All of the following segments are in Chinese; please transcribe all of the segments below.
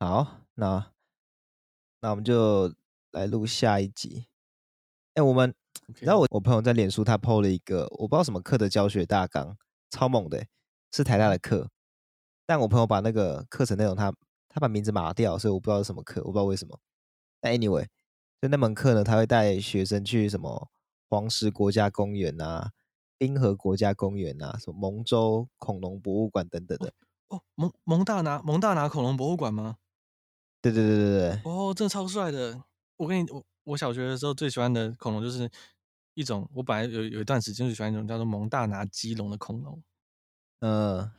好，那那我们就来录下一集。哎，我们.然后我我朋友在脸书他 PO 了一个我不知道什么课的教学大纲，超猛的，是台大的课，但我朋友把那个课程内容他他把名字码掉，所以我不知道是什么课，我不知道为什么。但 anyway，就那门课呢，他会带学生去什么黄石国家公园啊、冰河国家公园啊、什么蒙州恐龙博物馆等等的。哦，蒙蒙大拿蒙大拿恐龙博物馆吗？对对对对对。哦，真的超帅的。我跟你我我小学的时候最喜欢的恐龙就是一种，我本来有有一段时间就喜欢一种叫做蒙大拿基龙的恐龙。嗯、呃，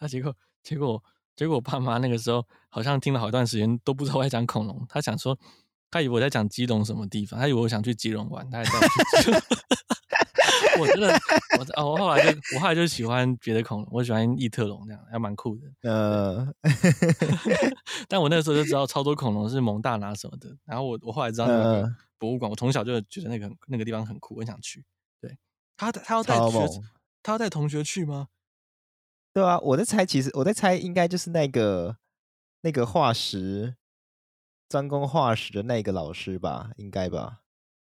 那、啊、结果结果结果我爸妈那个时候好像听了好一段时间都不知道我在讲恐龙，他想说他以为我在讲基隆什么地方，他以为我想去基隆玩，他还带我去。我真的，我哦，我后来就我后来就喜欢别的恐龙，我喜欢异特龙这样，还蛮酷的。呃，但我那个时候就知道超多恐龙是蒙大拿什么的。然后我我后来知道那个博物馆，呃、我从小就觉得那个那个地方很酷，我很想去。对，他他要带学，他要带同学去吗？对啊，我在猜，其实我在猜，应该就是那个那个化石专攻化石的那个老师吧，应该吧？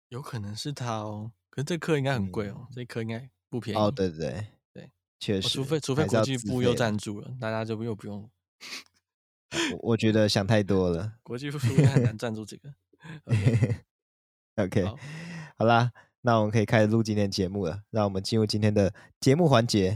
有可能是他哦。可是这课应该很贵哦，嗯、这课应该不便宜哦。对对对，对确实，除非除非国际部又赞助了，大家就又不用。我我觉得想太多了，国际部很难 赞助这个。OK，, okay 好，好啦，那我们可以开始录今天的节目了，让我们进入今天的节目环节。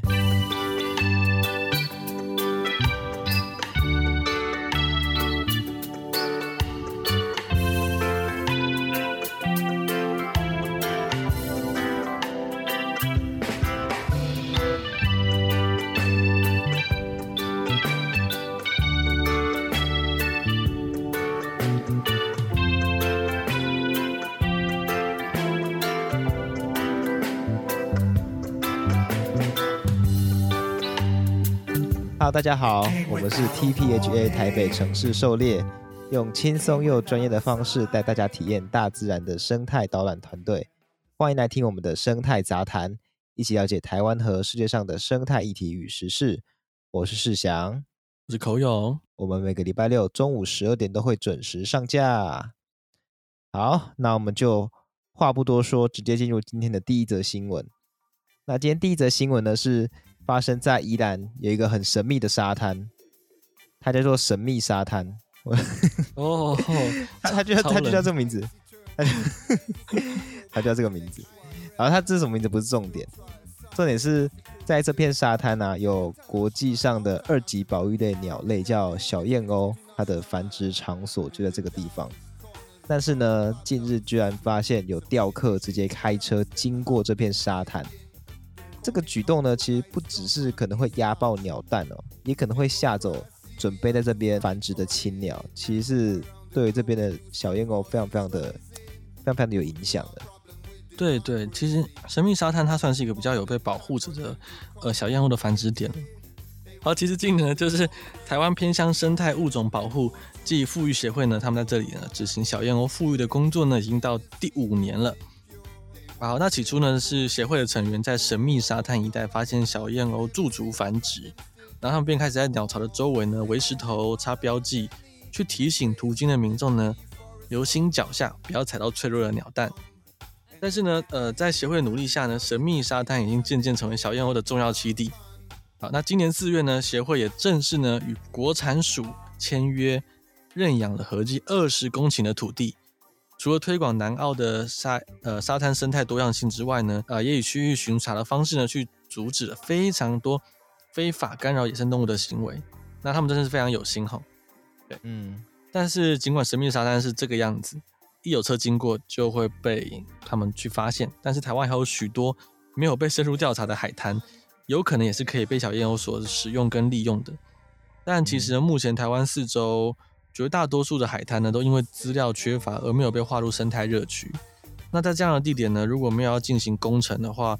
大家好，我们是 TPHA 台北城市狩猎，用轻松又专业的方式带大家体验大自然的生态导览团队。欢迎来听我们的生态杂谈，一起了解台湾和世界上的生态议题与时事。我是世祥，我是口勇，我们每个礼拜六中午十二点都会准时上架。好，那我们就话不多说，直接进入今天的第一则新闻。那今天第一则新闻呢是。发生在宜兰有一个很神秘的沙滩，它叫做神秘沙滩。哦，它它就它就叫这个名字，它就，它叫这个名字。然后它这是什么名字不是重点，重点是在这片沙滩啊，有国际上的二级保育类鸟类叫小燕鸥，它的繁殖场所就在这个地方。但是呢，近日居然发现有钓客直接开车经过这片沙滩。这个举动呢，其实不只是可能会压爆鸟蛋哦，也可能会吓走准备在这边繁殖的青鸟。其实是对这边的小燕鸥非常非常的、非常非常的有影响的。对对，其实神秘沙滩它算是一个比较有被保护着的呃小燕鸥的繁殖点。好，其实今年呢，就是台湾偏乡生态物种保护暨复育协会呢，他们在这里呢执行小燕鸥复育的工作呢，已经到第五年了。好，那起初呢是协会的成员在神秘沙滩一带发现小燕鸥驻足繁殖，然后他们便开始在鸟巢的周围呢围石头、插标记，去提醒途经的民众呢留心脚下，不要踩到脆弱的鸟蛋。但是呢，呃，在协会的努力下呢，神秘沙滩已经渐渐成为小燕鸥的重要栖地。好，那今年四月呢，协会也正式呢与国产署签约认养了合计二十公顷的土地。除了推广南澳的沙呃沙滩生态多样性之外呢，呃，也以区域巡查的方式呢，去阻止了非常多非法干扰野生动物的行为。那他们真的是非常有心哈。对，嗯。但是尽管神秘的沙滩是这个样子，一有车经过就会被他们去发现。但是台湾还有许多没有被深入调查的海滩，有可能也是可以被小燕鸥所使用跟利用的。但其实目前台湾四周。绝大多数的海滩呢，都因为资料缺乏而没有被划入生态热区。那在这样的地点呢，如果没有要进行工程的话，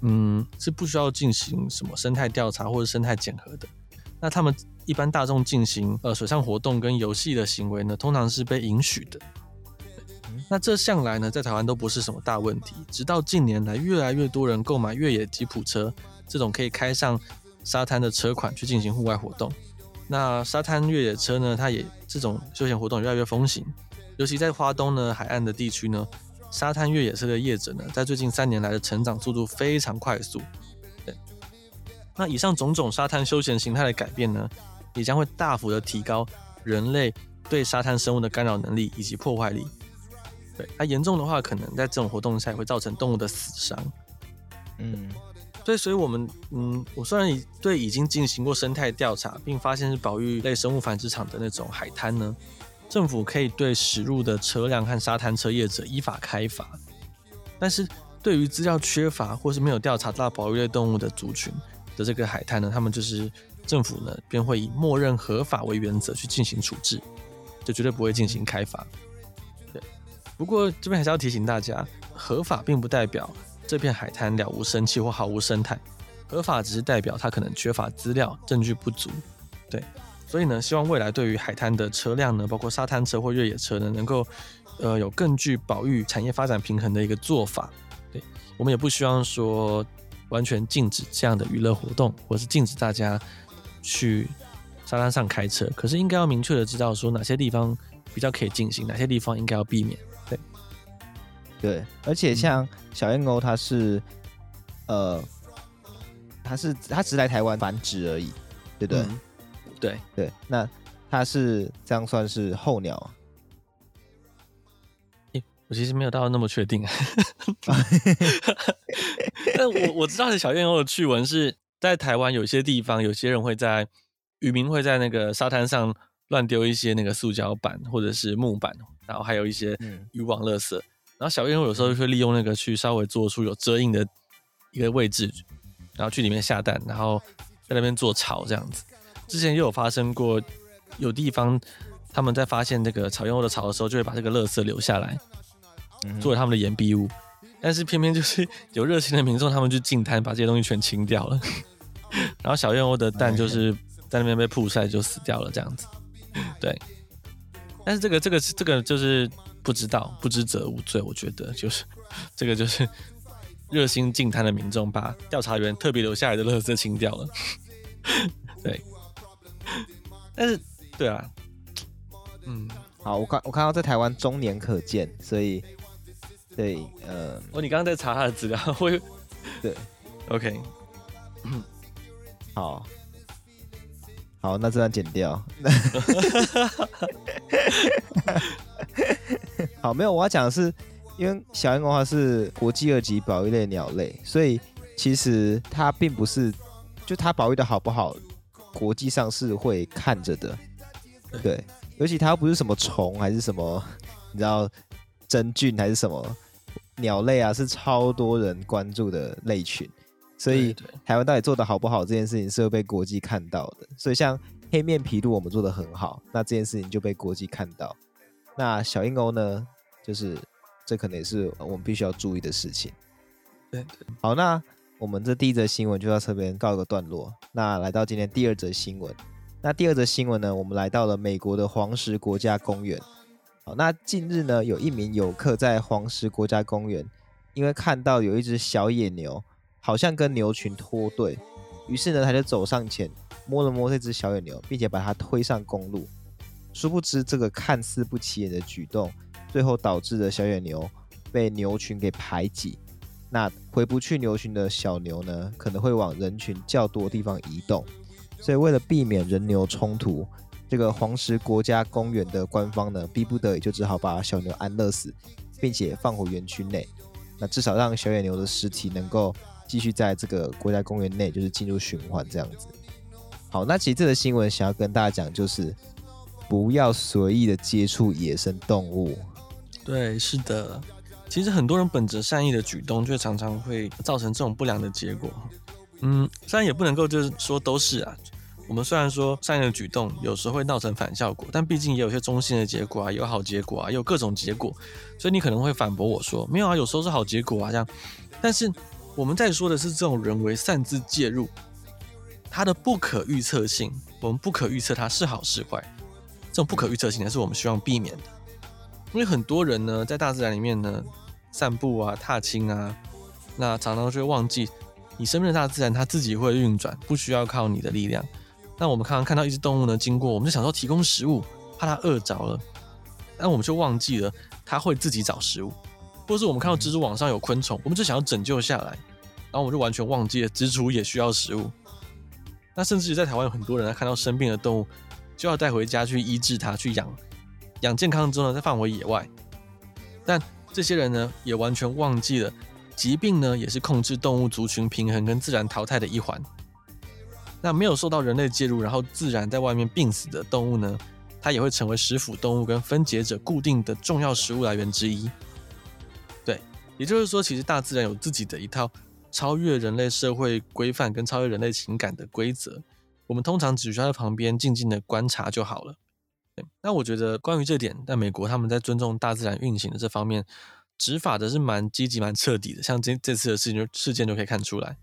嗯，是不需要进行什么生态调查或者生态检核的。那他们一般大众进行呃水上活动跟游戏的行为呢，通常是被允许的。那这向来呢，在台湾都不是什么大问题。直到近年来，越来越多人购买越野吉普车这种可以开上沙滩的车款去进行户外活动。那沙滩越野车呢，它也这种休闲活动越来越风行，尤其在花东呢海岸的地区呢，沙滩越野车的业者呢，在最近三年来的成长速度非常快速。对，那以上种种沙滩休闲形态的改变呢，也将会大幅的提高人类对沙滩生物的干扰能力以及破坏力。对，它严重的话，可能在这种活动下也会造成动物的死伤。嗯，对，所以，我们，嗯，我虽然已对已经进行过生态调查，并发现是保育类生物繁殖场的那种海滩呢，政府可以对驶入的车辆和沙滩车业者依法开罚。但是，对于资料缺乏或是没有调查到保育类动物的族群的这个海滩呢，他们就是政府呢便会以默认合法为原则去进行处置，就绝对不会进行开罚。对不过这边还是要提醒大家，合法并不代表这片海滩了无生气或毫无生态，合法只是代表它可能缺乏资料、证据不足。对，所以呢，希望未来对于海滩的车辆呢，包括沙滩车或越野车呢，能够呃有更具保育产业发展平衡的一个做法。对，我们也不希望说完全禁止这样的娱乐活动，或是禁止大家去沙滩上开车。可是应该要明确的知道说哪些地方比较可以进行，哪些地方应该要避免。对，而且像小燕鸥，它是，嗯、呃，它是它只来台湾繁殖而已，对不对？嗯、对对，那它是这样算是候鸟？我其实没有到那么确定，但我我知道的小燕鸥的趣闻是在台湾有些地方，有些人会在渔民会在那个沙滩上乱丢一些那个塑胶板或者是木板，然后还有一些渔网垃圾。嗯然后小燕鸥有时候就会利用那个去稍微做出有遮荫的一个位置，然后去里面下蛋，然后在那边做巢这样子。之前又有发生过，有地方他们在发现这个草燕窝的巢的时候，就会把这个垃圾留下来，作为他们的掩蔽物。但是偏偏就是 有热心的民众，他们就进滩把这些东西全清掉了，然后小燕鸥的蛋就是在那边被曝晒就死掉了这样子。对，但是这个这个这个就是。不知道，不知者无罪。我觉得就是 这个，就是热心净滩的民众把调查员特别留下来的垃圾清掉了。对，但是对啊，嗯，好，我看我看到在台湾中年可见，所以对，呃，哦，你刚刚在查他的资料，会对，OK，好，好，那这段剪掉。好，没有，我要讲的是，因为小燕鸥它是国际二级保育类鸟类，所以其实它并不是，就它保育的好不好，国际上是会看着的，对，尤其它又不是什么虫还是什么，你知道真菌还是什么鸟类啊，是超多人关注的类群，所以台湾到底做的好不好这件事情是会被国际看到的，所以像黑面琵鹭我们做的很好，那这件事情就被国际看到，那小燕鸥呢？就是，这可能也是我们必须要注意的事情。对对，好，那我们这第一则新闻就到这边告一个段落。那来到今天第二则新闻，那第二则新闻呢，我们来到了美国的黄石国家公园。好，那近日呢，有一名游客在黄石国家公园，因为看到有一只小野牛，好像跟牛群脱队，于是呢，他就走上前摸了摸这只小野牛，并且把它推上公路。殊不知，这个看似不起眼的举动。最后导致了小野牛被牛群给排挤，那回不去牛群的小牛呢，可能会往人群较多的地方移动。所以为了避免人牛冲突，这个黄石国家公园的官方呢，逼不得已就只好把小牛安乐死，并且放回园区内。那至少让小野牛的尸体能够继续在这个国家公园内，就是进入循环这样子。好，那其实这个新闻想要跟大家讲，就是不要随意的接触野生动物。对，是的，其实很多人本着善意的举动，却常常会造成这种不良的结果。嗯，虽然也不能够就是说都是啊。我们虽然说善意的举动有时候会造成反效果，但毕竟也有些中性的结果啊，有好结果啊，也有各种结果。所以你可能会反驳我说，没有啊，有时候是好结果啊这样。但是我们在说的是这种人为擅自介入，它的不可预测性，我们不可预测它是好是坏，这种不可预测性，还是我们希望避免的。因为很多人呢，在大自然里面呢，散步啊、踏青啊，那常常就会忘记，你身边的大自然它自己会运转，不需要靠你的力量。那我们常常看到一只动物呢经过，我们就想说提供食物，怕它饿着了，但我们就忘记了它会自己找食物，或是我们看到蜘蛛网上有昆虫，我们就想要拯救下来，然后我们就完全忘记了蜘蛛也需要食物。那甚至于在台湾有很多人看到生病的动物，就要带回家去医治它，去养，养健康之后呢再放回野外。但这些人呢也完全忘记了，疾病呢也是控制动物族群平衡跟自然淘汰的一环。那没有受到人类介入，然后自然在外面病死的动物呢，它也会成为食腐动物跟分解者固定的重要食物来源之一。对，也就是说，其实大自然有自己的一套。超越人类社会规范跟超越人类情感的规则，我们通常只需要在旁边静静的观察就好了。对，那我觉得关于这点，在美国他们在尊重大自然运行的这方面，执法的是蛮积极、蛮彻底的。像这这次的事情就事件就可以看出来。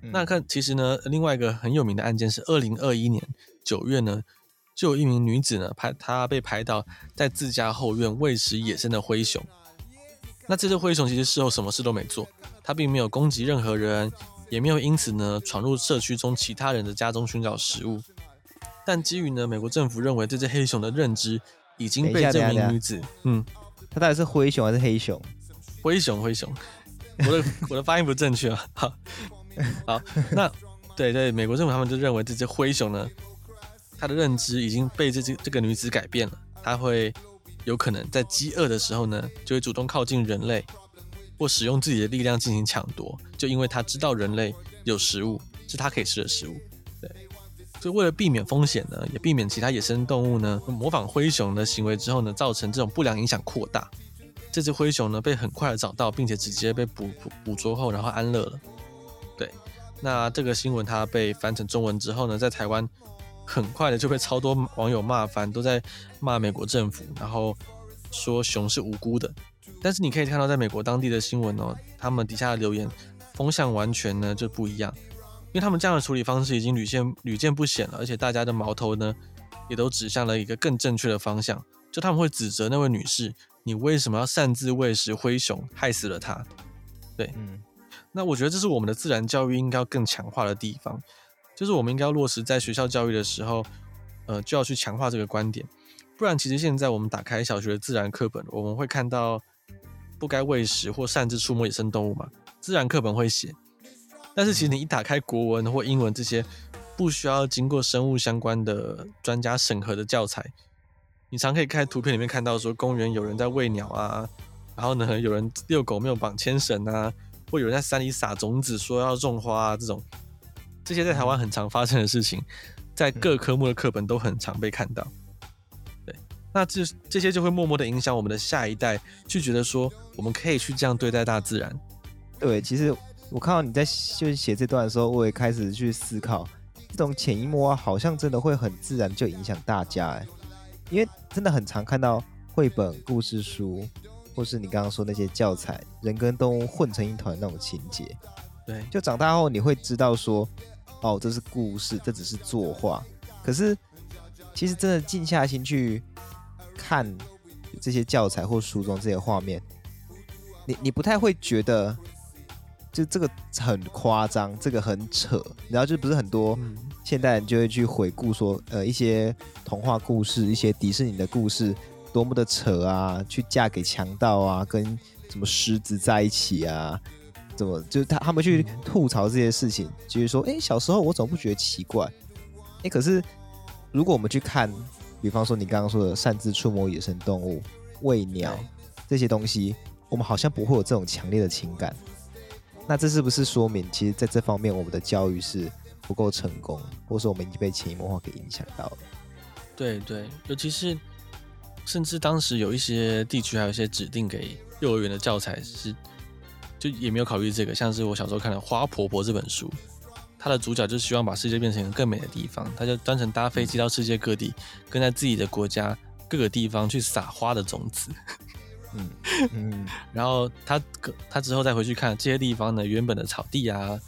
嗯、那看其实呢，另外一个很有名的案件是二零二一年九月呢，就有一名女子呢拍她被拍到在自家后院喂食野生的灰熊。那这只灰熊其实事后什么事都没做，它并没有攻击任何人，也没有因此呢闯入社区中其他人的家中寻找食物。但基于呢美国政府认为这只黑熊的认知已经被这名女子，嗯，它到底是灰熊还是黑熊？灰熊，灰熊，我的 我的发音不正确啊。好，好，那对对，美国政府他们就认为这只灰熊呢，它的认知已经被这只这个女子改变了，它会。有可能在饥饿的时候呢，就会主动靠近人类，或使用自己的力量进行抢夺，就因为他知道人类有食物，是他可以吃的食物。对，所以为了避免风险呢，也避免其他野生动物呢模仿灰熊的行为之后呢，造成这种不良影响扩大。这只灰熊呢被很快的找到，并且直接被捕捕捕捉后，然后安乐了。对，那这个新闻它被翻成中文之后呢，在台湾。很快的就被超多网友骂翻，都在骂美国政府，然后说熊是无辜的。但是你可以看到，在美国当地的新闻哦，他们底下的留言风向完全呢就不一样，因为他们这样的处理方式已经屡见屡见不鲜了，而且大家的矛头呢也都指向了一个更正确的方向，就他们会指责那位女士，你为什么要擅自喂食灰熊，害死了它？对，嗯，那我觉得这是我们的自然教育应该要更强化的地方。就是我们应该要落实在学校教育的时候，呃，就要去强化这个观点，不然其实现在我们打开小学的自然课本，我们会看到不该喂食或擅自触摸野生动物嘛，自然课本会写，但是其实你一打开国文或英文这些不需要经过生物相关的专家审核的教材，你常可以看图片里面看到说公园有人在喂鸟啊，然后呢有人遛狗没有绑牵绳啊，或有人在山里撒种子说要种花啊这种。这些在台湾很常发生的事情，在各科目的课本都很常被看到。对，那这这些就会默默的影响我们的下一代，去觉得说我们可以去这样对待大自然。对，其实我看到你在就是写这段的时候，我也开始去思考，这种潜移默化好像真的会很自然就影响大家哎，因为真的很常看到绘本、故事书，或是你刚刚说那些教材，人跟动物混成一团那种情节。对，就长大后你会知道说。哦，这是故事，这只是作画。可是，其实真的静下心去看这些教材或书中这些画面，你你不太会觉得，就这个很夸张，这个很扯。然后就不是很多现代人就会去回顾说，呃，一些童话故事，一些迪士尼的故事，多么的扯啊，去嫁给强盗啊，跟什么狮子在一起啊。怎么就是他他们去吐槽这些事情，就是说，哎，小时候我怎么不觉得奇怪？哎，可是如果我们去看，比方说你刚刚说的擅自触摸野生动物、喂鸟这些东西，我们好像不会有这种强烈的情感。那这是不是说明，其实在这方面我们的教育是不够成功，或者说我们已经被潜移默化给影响到了？对对，尤其是甚至当时有一些地区还有一些指定给幼儿园的教材是。就也没有考虑这个，像是我小时候看的《花婆婆》这本书，它的主角就希望把世界变成一个更美的地方，他就专程搭飞机到世界各地，跟在自己的国家各个地方去撒花的种子。嗯嗯，然后他他之后再回去看这些地方呢，原本的草地啊、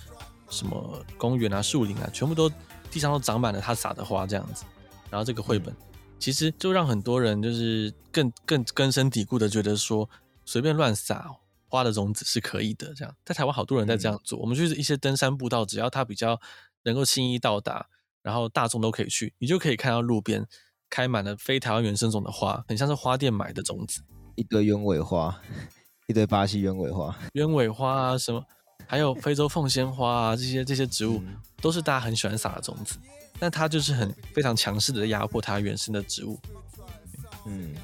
什么公园啊、树林啊，全部都地上都长满了他撒的花这样子。然后这个绘本其实就让很多人就是更更根深蒂固的觉得说，随便乱撒。花的种子是可以的，这样。在台湾好多人在这样做。嗯、我们就是一些登山步道，只要它比较能够轻易到达，然后大众都可以去，你就可以看到路边开满了非台湾原生种的花，很像是花店买的种子，一堆鸢尾花，一堆巴西鸢尾花，鸢尾花啊什么，还有非洲凤仙花啊这些这些植物，都是大家很喜欢撒的种子，但它就是很非常强势的压迫它原生的植物。嗯，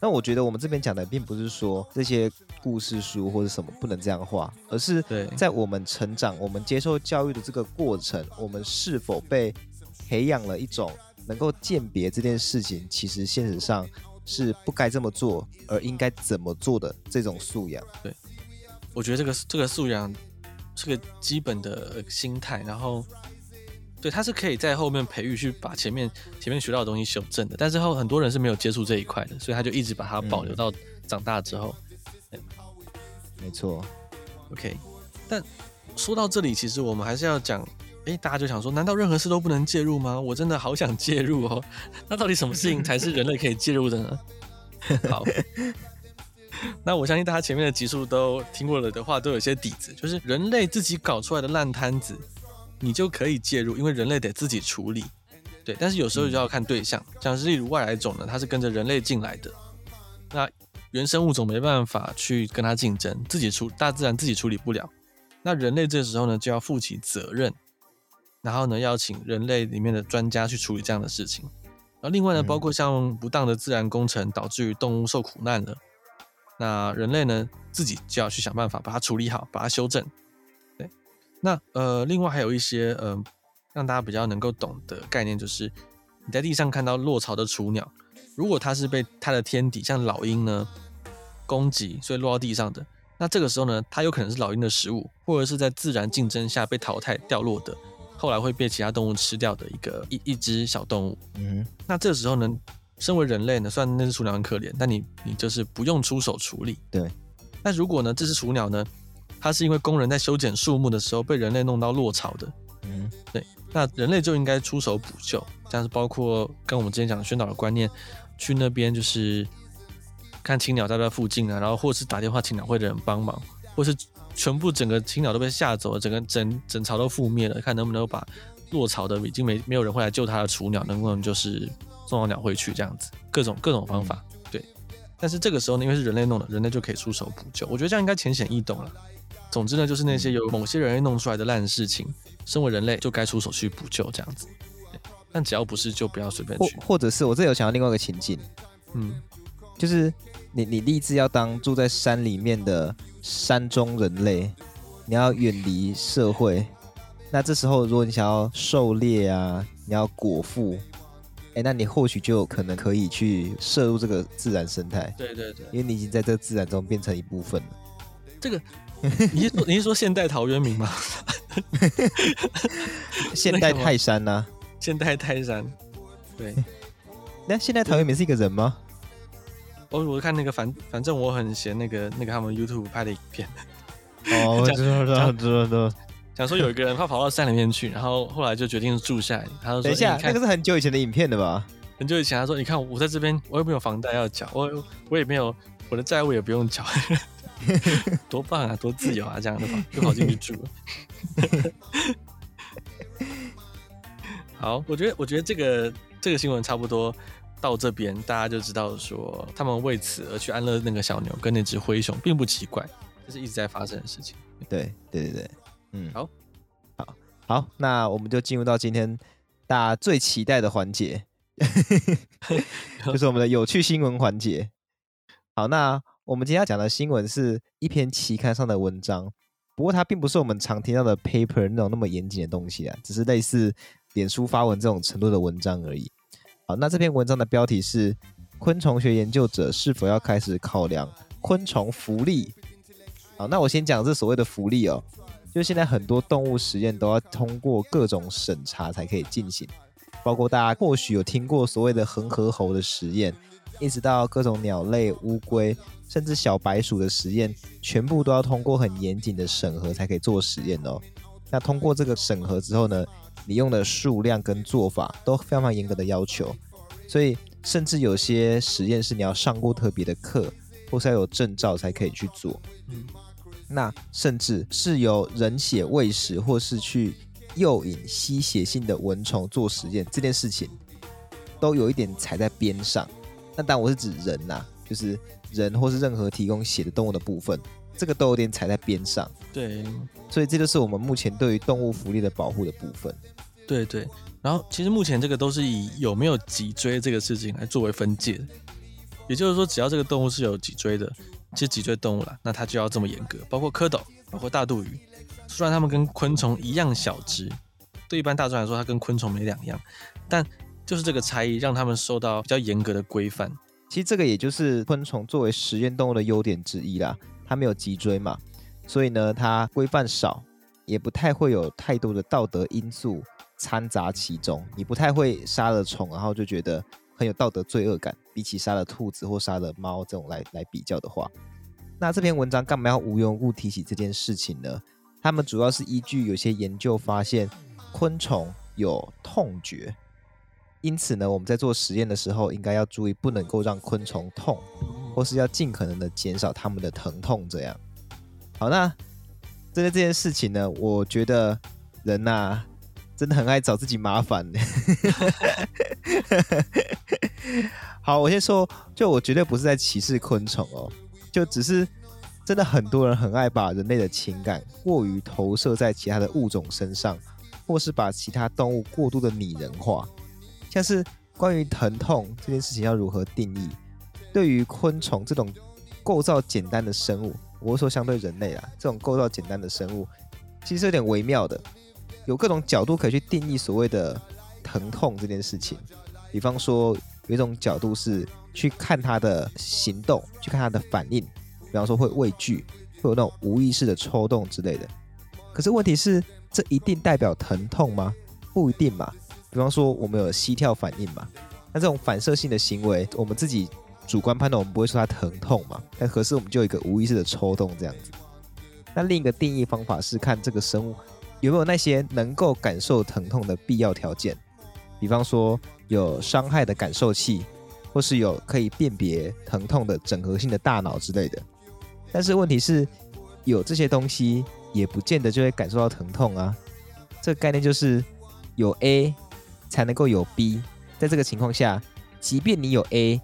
那我觉得我们这边讲的并不是说这些故事书或者什么不能这样画，而是在我们成长、我们接受教育的这个过程，我们是否被培养了一种能够鉴别这件事情，其实现实上是不该这么做，而应该怎么做的这种素养。对，我觉得这个这个素养是个基本的心态，然后。对，他是可以在后面培育，去把前面前面学到的东西修正的。但是后很多人是没有接触这一块的，所以他就一直把它保留到长大之后。嗯、没错。OK，但说到这里，其实我们还是要讲，哎，大家就想说，难道任何事都不能介入吗？我真的好想介入哦。那到底什么事情才是人类可以介入的呢？好，那我相信大家前面的集数都听过了的话，都有些底子，就是人类自己搞出来的烂摊子。你就可以介入，因为人类得自己处理，对。但是有时候就要看对象，像是例如外来种呢，它是跟着人类进来的，那原生物种没办法去跟它竞争，自己处大自然自己处理不了，那人类这时候呢就要负起责任，然后呢要请人类里面的专家去处理这样的事情。然后另外呢，包括像不当的自然工程导致于动物受苦难了，那人类呢自己就要去想办法把它处理好，把它修正。那呃，另外还有一些呃，让大家比较能够懂的概念，就是你在地上看到落巢的雏鸟，如果它是被它的天敌像老鹰呢攻击，所以落到地上的，那这个时候呢，它有可能是老鹰的食物，或者是在自然竞争下被淘汰掉落的，后来会被其他动物吃掉的一个一一只小动物。嗯，那这个时候呢，身为人类呢，虽然那只雏鸟很可怜，但你你就是不用出手处理。对。那如果呢，这只雏鸟呢，它是因为工人在修剪树木的时候被人类弄到落草的，嗯，对，那人类就应该出手补救，像是包括跟我们之前讲的宣导的观念，去那边就是看青鸟在不在附近啊，然后或是打电话请鸟会的人帮忙，或是全部整个青鸟都被吓走了，整个整整巢都覆灭了，看能不能把落草的已经没没有人会来救它的雏鸟，能不能就是送到鸟会去这样子，各种各种方法，对。但是这个时候呢，因为是人类弄的，人类就可以出手补救，我觉得这样应该浅显易懂了。总之呢，就是那些由某些人类弄出来的烂事情，身为人类就该出手去补救这样子。但只要不是，就不要随便去。或或者是我这有想到另外一个情境，嗯，就是你你立志要当住在山里面的山中人类，你要远离社会。那这时候如果你想要狩猎啊，你要果腹，哎，那你或许就有可能可以去摄入这个自然生态。对对对，因为你已经在这个自然中变成一部分了。这个。你是说你是说现代陶渊明吗？现代泰山呢、啊？现代泰山，对。那现代陶渊明是一个人吗？我我看那个反反正我很嫌那个那个他们 YouTube 拍的影片。哦，知道知道知道知道。想说有一个人他跑到山里面去，然后后来就决定住下来。他说：“等一下，那个是很久以前的影片的吧？很久以前，他说：你看我在这边，我又没有房贷要缴，我我也没有我的债务也不用缴。” 多棒啊，多自由啊，这样的话 就跑进去住了。好，我觉得，我觉得这个这个新闻差不多到这边，大家就知道说，他们为此而去安乐那个小牛跟那只灰熊，并不奇怪，这是一直在发生的事情。对，对，对，对，嗯，好，好，好，那我们就进入到今天大家最期待的环节，就是我们的有趣新闻环节。好，那。我们今天要讲的新闻是一篇期刊上的文章，不过它并不是我们常听到的 paper 那种那么严谨的东西啊，只是类似脸书发文这种程度的文章而已。好，那这篇文章的标题是“昆虫学研究者是否要开始考量昆虫福利”。好，那我先讲这所谓的福利哦，就现在很多动物实验都要通过各种审查才可以进行，包括大家或许有听过所谓的恒河猴的实验，一直到各种鸟类、乌龟。甚至小白鼠的实验，全部都要通过很严谨的审核才可以做实验哦。那通过这个审核之后呢，你用的数量跟做法都非常严格的要求，所以甚至有些实验是你要上过特别的课，或是要有证照才可以去做。嗯，那甚至是由人血喂食或是去诱引吸血性的蚊虫做实验这件事情，都有一点踩在边上。那当然我是指人呐、啊，就是人或是任何提供血的动物的部分，这个都有点踩在边上。对，所以这就是我们目前对于动物福利的保护的部分。对对，然后其实目前这个都是以有没有脊椎这个事情来作为分界的，也就是说，只要这个动物是有脊椎的，其实脊椎动物啦，那它就要这么严格，包括蝌蚪，包括大肚鱼。虽然它们跟昆虫一样小只，对一般大众来说，它跟昆虫没两样，但就是这个差异让它们受到比较严格的规范。其实这个也就是昆虫作为实验动物的优点之一啦，它没有脊椎嘛，所以呢，它规范少，也不太会有太多的道德因素掺杂其中。你不太会杀了虫，然后就觉得很有道德罪恶感，比起杀了兔子或杀了猫这种来来比较的话，那这篇文章干嘛要无缘无故提起这件事情呢？他们主要是依据有些研究发现，昆虫有痛觉，因此呢，我们在做实验的时候，应该要注意不能够让昆虫痛，或是要尽可能的减少它们的疼痛。这样，好，那针对这件事情呢，我觉得人呐、啊，真的很爱找自己麻烦。好，我先说，就我绝对不是在歧视昆虫哦，就只是。真的很多人很爱把人类的情感过于投射在其他的物种身上，或是把其他动物过度的拟人化。像是关于疼痛这件事情要如何定义？对于昆虫这种构造简单的生物，我说相对人类啊，这种构造简单的生物，其实有点微妙的，有各种角度可以去定义所谓的疼痛这件事情。比方说，有一种角度是去看它的行动，去看它的反应。比方说会畏惧，会有那种无意识的抽动之类的。可是问题是，这一定代表疼痛吗？不一定嘛。比方说我们有膝跳反应嘛，那这种反射性的行为，我们自己主观判断，我们不会说它疼痛嘛。但合适我们就有一个无意识的抽动这样子。那另一个定义方法是看这个生物有没有那些能够感受疼痛的必要条件。比方说有伤害的感受器，或是有可以辨别疼痛的整合性的大脑之类的。但是问题是，有这些东西也不见得就会感受到疼痛啊。这个概念就是有 A 才能够有 B，在这个情况下，即便你有 A，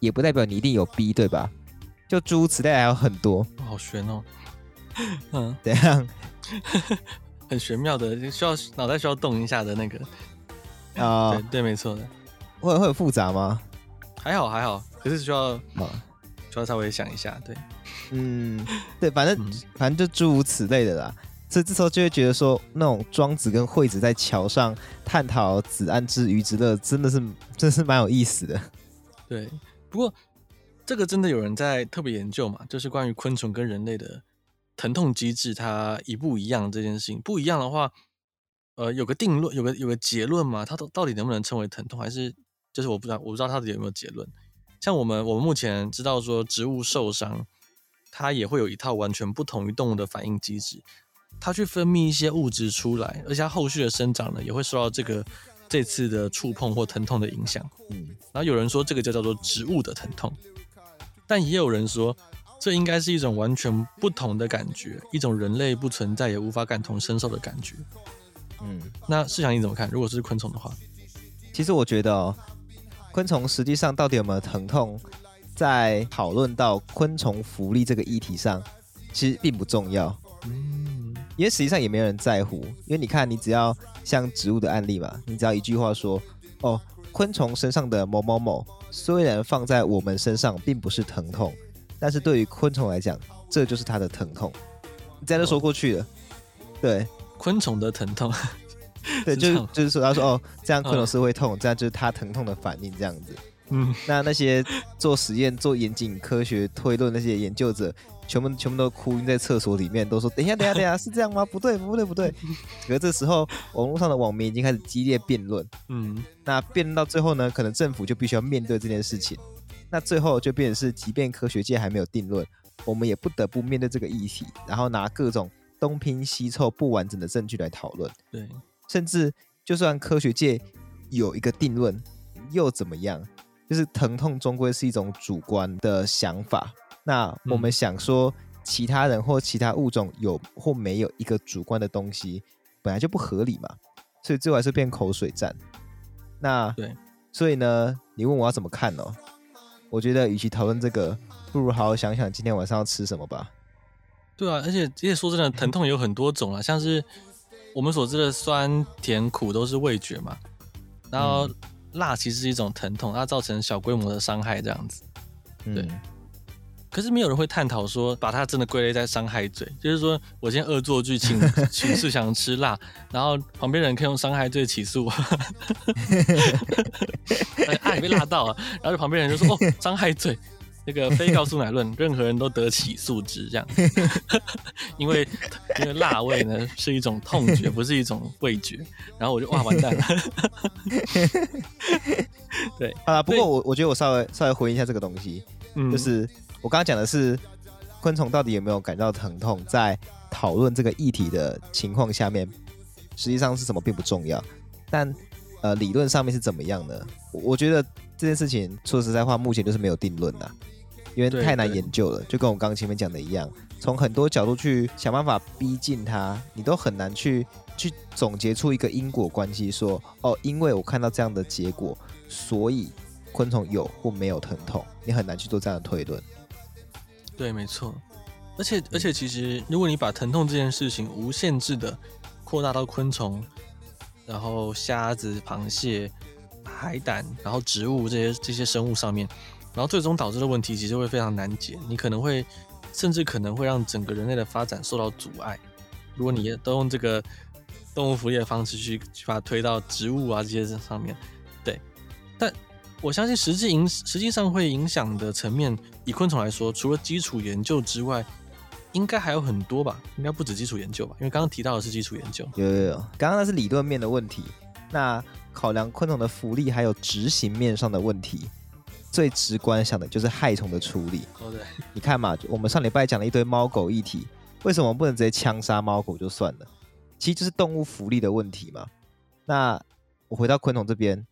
也不代表你一定有 B，对吧？就诸如此类还有很多，好玄哦。嗯，怎样？很玄妙的，需要脑袋需要动一下的那个啊、呃？对对，没错的。会会很复杂吗？还好还好，可是需要啊，需要稍微想一下，对。嗯，对，反正、嗯、反正就诸如此类的啦，所以这时候就会觉得说，那种庄子跟惠子在桥上探讨子安之鱼之乐，真的是 真的是蛮有意思的。对，不过这个真的有人在特别研究嘛，就是关于昆虫跟人类的疼痛机制，它一不一样这件事情，不一样的话，呃，有个定论，有个有个结论嘛，它到到底能不能称为疼痛，还是就是我不知道，我不知道它到底有没有结论。像我们我们目前知道说植物受伤。它也会有一套完全不同于动物的反应机制，它去分泌一些物质出来，而且它后续的生长呢，也会受到这个这次的触碰或疼痛的影响。嗯，然后有人说这个就叫做植物的疼痛，但也有人说这应该是一种完全不同的感觉，一种人类不存在也无法感同身受的感觉。嗯，那试想你怎么看？如果是昆虫的话，其实我觉得哦，昆虫实际上到底有没有疼痛？在讨论到昆虫福利这个议题上，其实并不重要，嗯，因为实际上也没有人在乎。因为你看，你只要像植物的案例嘛，你只要一句话说，哦，昆虫身上的某某某，虽然放在我们身上并不是疼痛，但是对于昆虫来讲，这就是它的疼痛，你这样就说过去了。对，昆虫的疼痛，对，就是就是说，他说，哦，这样昆虫是会痛，这样就是它疼痛的反应，这样子。嗯，那那些做实验、做严谨科学推论那些研究者，全部全部都哭晕在厕所里面，都说：“等一下，等一下，等一下，是这样吗？不对，不对，不对。”可是这时候，网络上的网民已经开始激烈辩论。嗯，那辩论到最后呢，可能政府就必须要面对这件事情。那最后就变成是，即便科学界还没有定论，我们也不得不面对这个议题，然后拿各种东拼西凑不完整的证据来讨论。对，甚至就算科学界有一个定论，又怎么样？就是疼痛终归是一种主观的想法。那我们想说，其他人或其他物种有或没有一个主观的东西，本来就不合理嘛，所以最后还是变口水战。那对，所以呢，你问我要怎么看哦？我觉得与其讨论这个，不如好好想想今天晚上要吃什么吧。对啊，而且而且说真的，疼痛有很多种啊，像是我们所知的酸甜苦都是味觉嘛，然后辣其实是一种疼痛，它造成小规模的伤害这样子。对。嗯可是没有人会探讨说，把它真的归类在伤害罪，就是说我今天恶作剧请 请示想吃辣，然后旁边人可以用伤害罪起诉我，啊，你被辣到了，然后就旁边人就说哦，伤害罪，那个非告诉乃论，任何人都得起诉之这样，因为因为辣味呢是一种痛觉，不是一种味觉，然后我就哇完蛋了，对。啊，不过我我觉得我稍微稍微回应一下这个东西，嗯，就是。我刚刚讲的是昆虫到底有没有感到疼痛，在讨论这个议题的情况下面，实际上是什么并不重要，但呃理论上面是怎么样呢？我觉得这件事情说实在话，目前就是没有定论的，因为太难研究了，就跟我刚刚前面讲的一样，从很多角度去想办法逼近它，你都很难去去总结出一个因果关系，说哦，因为我看到这样的结果，所以昆虫有或没有疼痛，你很难去做这样的推论。对，没错，而且而且，其实如果你把疼痛这件事情无限制的扩大到昆虫，然后虾子、螃蟹、海胆，然后植物这些这些生物上面，然后最终导致的问题其实会非常难解，你可能会甚至可能会让整个人类的发展受到阻碍。如果你都用这个动物福利的方式去去把它推到植物啊这些上面，对，但。我相信实际影实际上会影响的层面，以昆虫来说，除了基础研究之外，应该还有很多吧？应该不止基础研究吧？因为刚刚提到的是基础研究。有有有，刚刚那是理论面的问题。那考量昆虫的福利还有执行面上的问题，最直观想的就是害虫的处理。哦对，你看嘛，我们上礼拜讲了一堆猫狗议题，为什么不能直接枪杀猫狗就算了？其实就是动物福利的问题嘛。那我回到昆虫这边，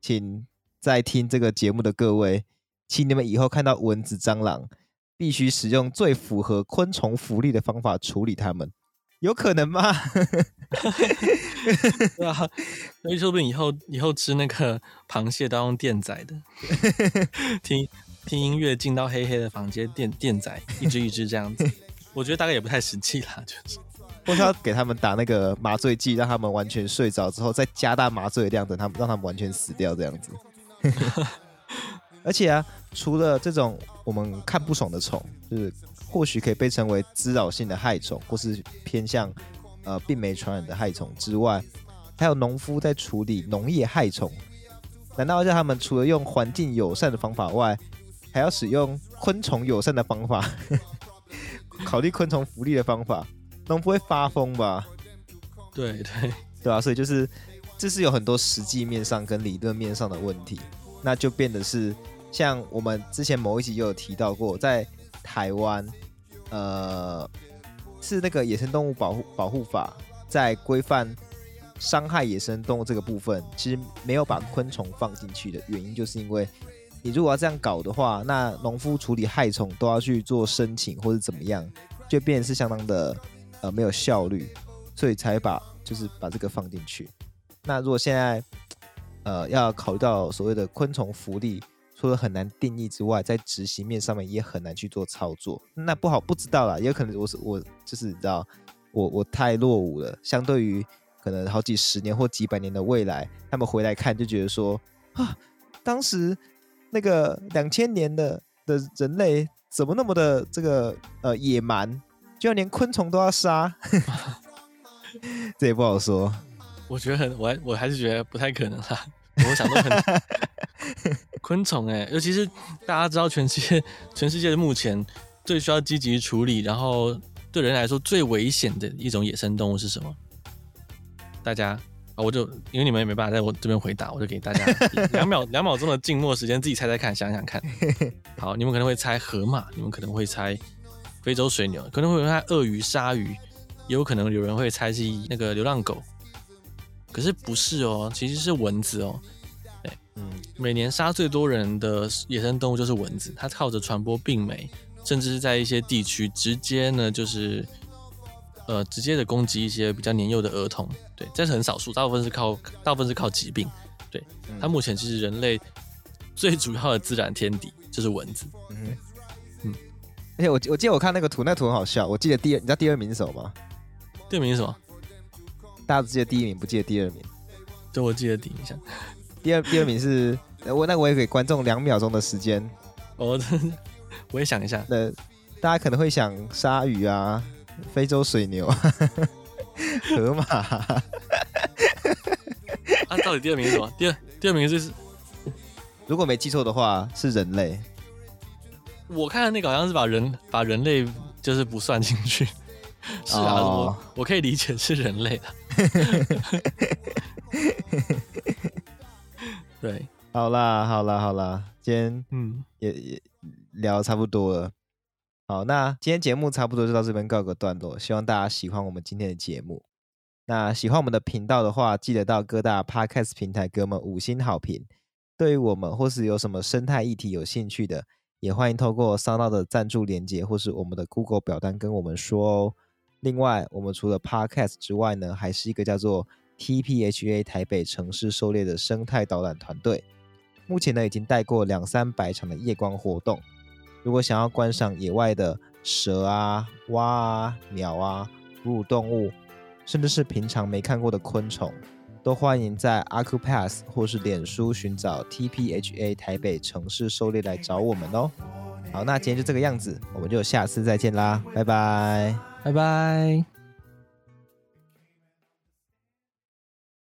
请。在听这个节目的各位，请你们以后看到蚊子、蟑螂，必须使用最符合昆虫福利的方法处理它们，有可能吗？对啊，所以说不定以后以后吃那个螃蟹都要用电宰的，听听音乐进到黑黑的房间电电宰一只一只这样子，我觉得大概也不太实际啦，就是，或是要给他们打那个麻醉剂，让他们完全睡着之后，再加大麻醉的量，等他们让他们完全死掉这样子。而且啊，除了这种我们看不爽的虫，就是或许可以被称为滋扰性的害虫，或是偏向呃病媒传染的害虫之外，还有农夫在处理农业害虫。难道要叫他们除了用环境友善的方法外，还要使用昆虫友善的方法？考虑昆虫福利的方法，农夫会发疯吧？对对对啊，所以就是。这是有很多实际面上跟理论面上的问题，那就变得是像我们之前某一集就有提到过，在台湾，呃，是那个野生动物保护保护法在规范伤害野生动物这个部分，其实没有把昆虫放进去的原因，就是因为你如果要这样搞的话，那农夫处理害虫都要去做申请或者怎么样，就变得是相当的呃没有效率，所以才把就是把这个放进去。那如果现在，呃，要考虑到所谓的昆虫福利，除了很难定义之外，在执行面上面也很难去做操作。那不好，不知道啦，也有可能我是我就是你知道，我我太落伍了。相对于可能好几十年或几百年的未来，他们回来看就觉得说啊，当时那个两千年的的人类怎么那么的这个呃野蛮，居然连昆虫都要杀，这也不好说。我觉得很，我还我还是觉得不太可能啦。我想说很 昆虫哎，尤其是大家知道全世界全世界的目前最需要积极处理，然后对人来说最危险的一种野生动物是什么？大家啊，我就因为你们也没办法在我这边回答，我就给大家 两秒两秒钟的静默时间，自己猜猜看，想想看。好，你们可能会猜河马，你们可能会猜非洲水牛，可能会猜鳄鱼、鲨鱼，也有可能有人会猜是那个流浪狗。可是不是哦，其实是蚊子哦。对，嗯，每年杀最多人的野生动物就是蚊子，它靠着传播病媒，甚至是在一些地区直接呢就是，呃直接的攻击一些比较年幼的儿童。对，这是很少数，大部分是靠大部分是靠疾病。对，它目前其实人类最主要的自然天敌就是蚊子。嗯而且我我记得我看那个图，那图很好笑。我记得第二，你知道第二名是什么吗？第二名是什么？大家只记得第一名，不记得第二名。对，我记得顶一下。第二第二名是我那，我也给观众两秒钟的时间。我 我也想一下。那大家可能会想鲨鱼啊，非洲水牛，河马。啊，到底第二名是什么？第二第二名是，如果没记错的话是人类。我看的那个好像是把人把人类就是不算进去。是啊，哦、我我可以理解是人类的。对，好啦，好啦，好啦，今天嗯也也聊差不多了。好，那今天节目差不多就到这边告个段落。希望大家喜欢我们今天的节目。那喜欢我们的频道的话，记得到各大 Podcast 平台给我们五星好评。对于我们或是有什么生态议题有兴趣的，也欢迎透过 SoundOn 的赞助连接或是我们的 Google 表单跟我们说哦。另外，我们除了 Podcast 之外呢，还是一个叫做 TPHA 台北城市狩猎的生态导览团队。目前呢，已经带过两三百场的夜光活动。如果想要观赏野外的蛇啊、蛙啊、鸟啊、哺乳动物，甚至是平常没看过的昆虫，都欢迎在 Acupass 或是脸书寻找 TPHA 台北城市狩猎来找我们哦。好，那今天就这个样子，我们就下次再见啦，拜拜。拜拜。